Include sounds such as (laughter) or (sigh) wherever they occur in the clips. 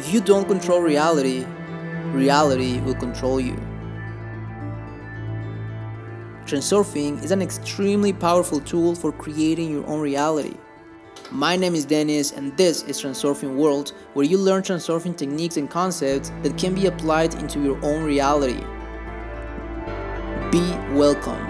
If you don't control reality, reality will control you. Transurfing is an extremely powerful tool for creating your own reality. My name is Dennis, and this is Transurfing World, where you learn transurfing techniques and concepts that can be applied into your own reality. Be welcome.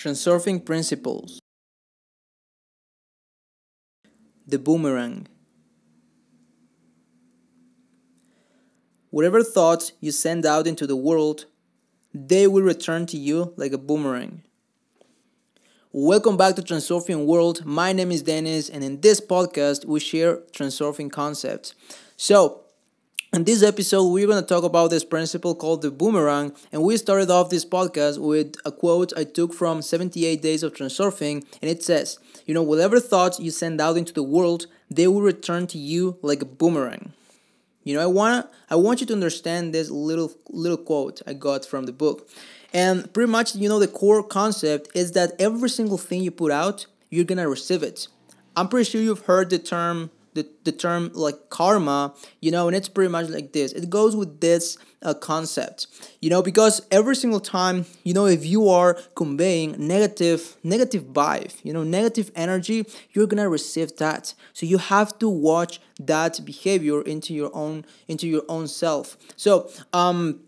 Transurfing Principles The Boomerang Whatever thoughts you send out into the world, they will return to you like a boomerang. Welcome back to Transurfing World. My name is Dennis, and in this podcast, we share transurfing concepts. So, in this episode, we're going to talk about this principle called the boomerang. And we started off this podcast with a quote I took from 78 Days of Transurfing. And it says, You know, whatever thoughts you send out into the world, they will return to you like a boomerang. You know, I want I want you to understand this little little quote I got from the book. And pretty much, you know, the core concept is that every single thing you put out, you're going to receive it. I'm pretty sure you've heard the term the, the term like karma you know and it's pretty much like this. It goes with this uh, concept you know because every single time you know if you are conveying negative negative vibe you know negative energy you're gonna receive that. So you have to watch that behavior into your own into your own self. So um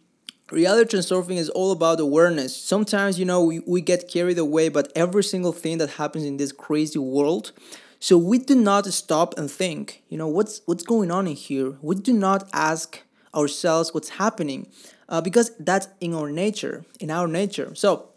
reality transurfing is all about awareness. Sometimes you know we, we get carried away but every single thing that happens in this crazy world so we do not stop and think, you know, what's what's going on in here. We do not ask ourselves what's happening, uh, because that's in our nature, in our nature. So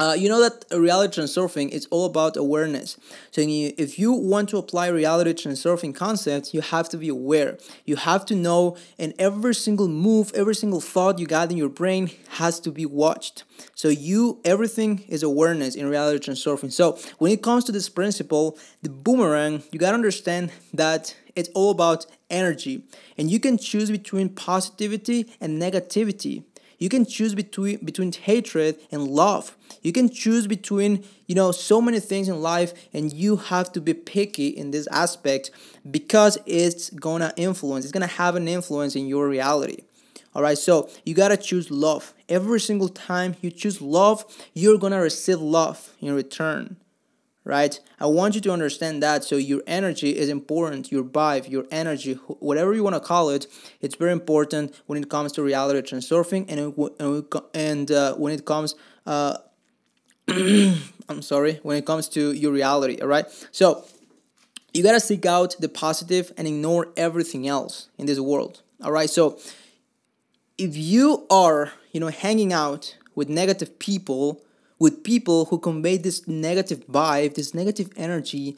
uh, you know that reality transurfing is all about awareness. So if you want to apply reality transurfing concepts, you have to be aware. You have to know, and every single move, every single thought you got in your brain has to be watched. So you, everything is awareness in reality transurfing. So when it comes to this principle, the boomerang, you gotta understand that it's all about energy, and you can choose between positivity and negativity. You can choose between between hatred and love. You can choose between, you know, so many things in life and you have to be picky in this aspect because it's going to influence. It's going to have an influence in your reality. All right, so you got to choose love. Every single time you choose love, you're to receive love in return right? I want you to understand that. So your energy is important, your vibe, your energy, whatever you want to call it, it's very important when it comes to reality transurfing and and uh, when it comes. Uh, (clears throat) I'm sorry, when it comes to your reality, all right? So you gotta seek out the positive and ignore everything else in this world, all right? So if you are, you know, hanging out with negative people, with people who convey this negative vibe, this negative energy,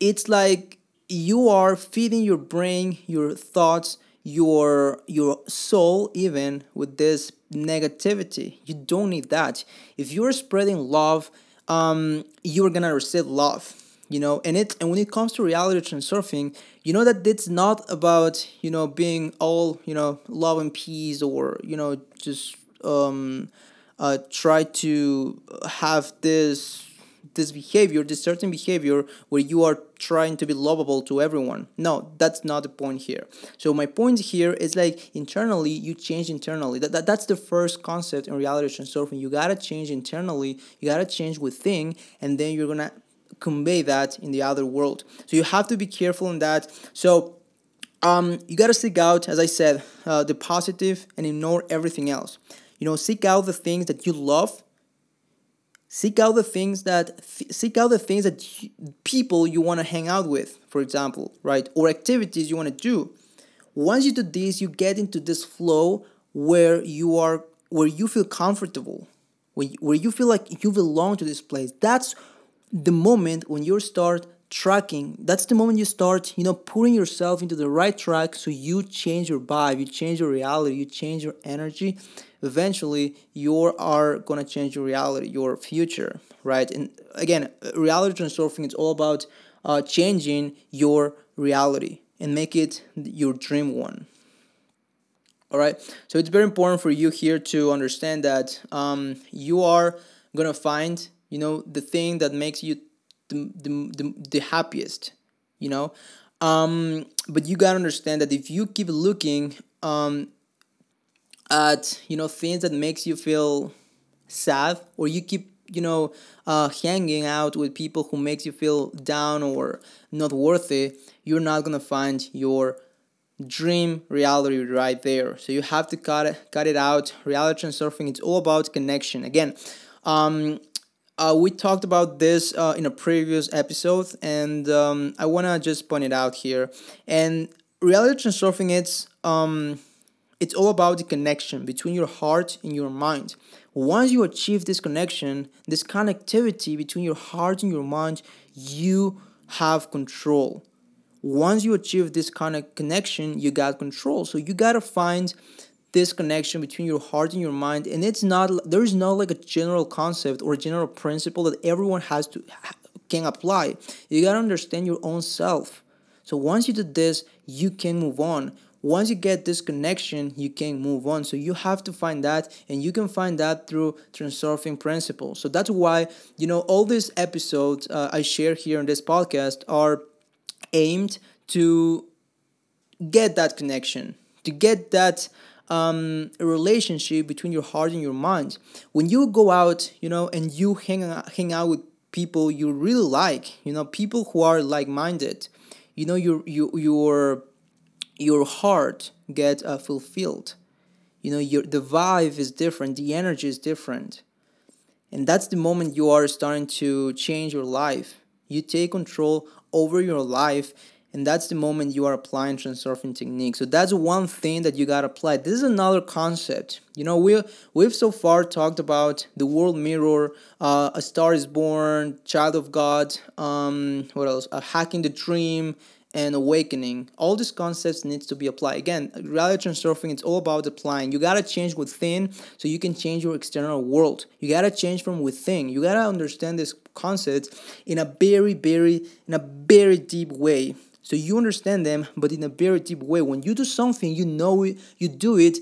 it's like you are feeding your brain, your thoughts, your your soul even with this negativity. You don't need that. If you're spreading love, um, you're gonna receive love. You know, and it and when it comes to reality transurfing, you know that it's not about you know being all you know love and peace or you know just um uh, try to have this this behavior, this certain behavior where you are trying to be lovable to everyone. No, that's not the point here. So my point here is like internally, you change internally. That, that that's the first concept in reality transurfing. You gotta change internally. You gotta change within, and then you're gonna convey that in the other world. So you have to be careful in that. So um, you gotta seek out, as I said, uh, the positive and ignore everything else. You know, seek out the things that you love. Seek out the things that seek out the things that people you want to hang out with, for example, right? Or activities you want to do. Once you do this, you get into this flow where you are where you feel comfortable, where you, where you feel like you belong to this place. That's the moment when you start tracking that's the moment you start you know putting yourself into the right track so you change your vibe you change your reality you change your energy eventually you are going to change your reality your future right and again reality transurfing is all about uh, changing your reality and make it your dream one. All right. So it's very important for you here to understand that um, you are gonna find, you know, the thing that makes you the, the, the, the happiest, you know. Um, but you gotta understand that if you keep looking um, at, you know, things that makes you feel sad, or you keep you know uh, hanging out with people who makes you feel down or not worthy you're not gonna find your dream reality right there. So you have to cut it, cut it out. Reality surfing, it's all about connection. Again, um, uh, we talked about this uh, in a previous episode, and um, I wanna just point it out here. And reality surfing, it's um, it's all about the connection between your heart and your mind. Once you achieve this connection, this connectivity between your heart and your mind, you have control once you achieve this kind of connection, you got control. So you got to find this connection between your heart and your mind and it's not there's not like a general concept or general principle that everyone has to can apply. You got to understand your own self. So once you do this you can move on. Once you get this connection you can move on. So you have to find that and you can find that through transurfing principles. So that's why you know all these episodes uh, i share here in this podcast are aimed to get that connection, to get that um, relationship between your heart and your mind. When you go out, you know, and you hang out, hang out with people you really like, you know, people who are like-minded, you know, your your your your heart get uh, fulfilled. You know, your the vibe is different, the energy is different, and that's the moment you are starting to change your life. You take control over your life and that's the moment you are applying transurfing technique. So that's one thing that you got to apply. This is another concept. You know we we've so far talked about the world mirror uh, a star is born child of god um, what else? Uh, hacking the dream and awakening. All these concepts needs to be applied. Again reality transurfing it's all about applying. You got to change within so you can change your external world. You got to change from within. You got to understand this concept in a very very in a very deep way so you understand them but in a very deep way. When you do something you know it you do it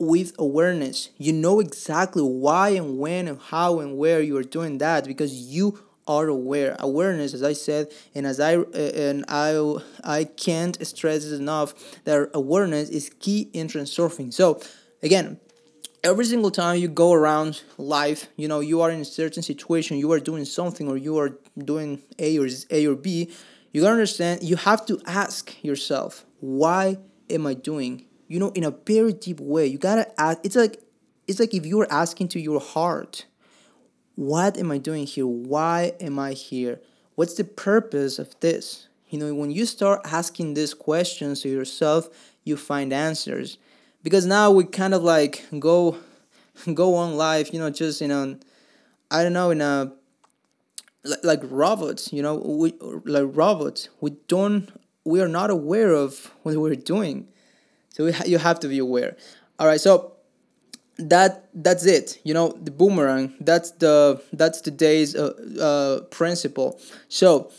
with awareness. You know exactly why and when and how and where you are doing that because you are aware. Awareness as i said and as i uh, and i i can't stress it enough that awareness is key in transurfing. So again every single time you go around life you know you are in a certain situation you are doing something or you are doing a or a or b you gotta understand you have to ask yourself why am i doing you know in a very deep way you gotta ask it's like it's like if you're asking to your heart what am I doing here? Why am I here? What's the purpose of this? You know, when you start asking these questions to yourself, you find answers. Because now we kind of like go (laughs) go on life, you know, just you know, I don't know, in a like, like robots, you know, we like robots. We don't we are not aware of what we're doing. So we ha- you have to be aware. All right, so that that's it you know the boomerang that's the that's today's uh, uh, principle so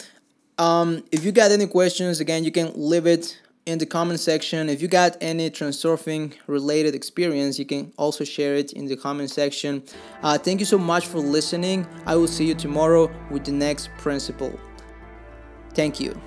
um, if you got any questions again you can leave it in the comment section. If you got any transurfing related experience you can also share it in the comment section. Uh, thank you so much for listening. I will see you tomorrow with the next principle. Thank you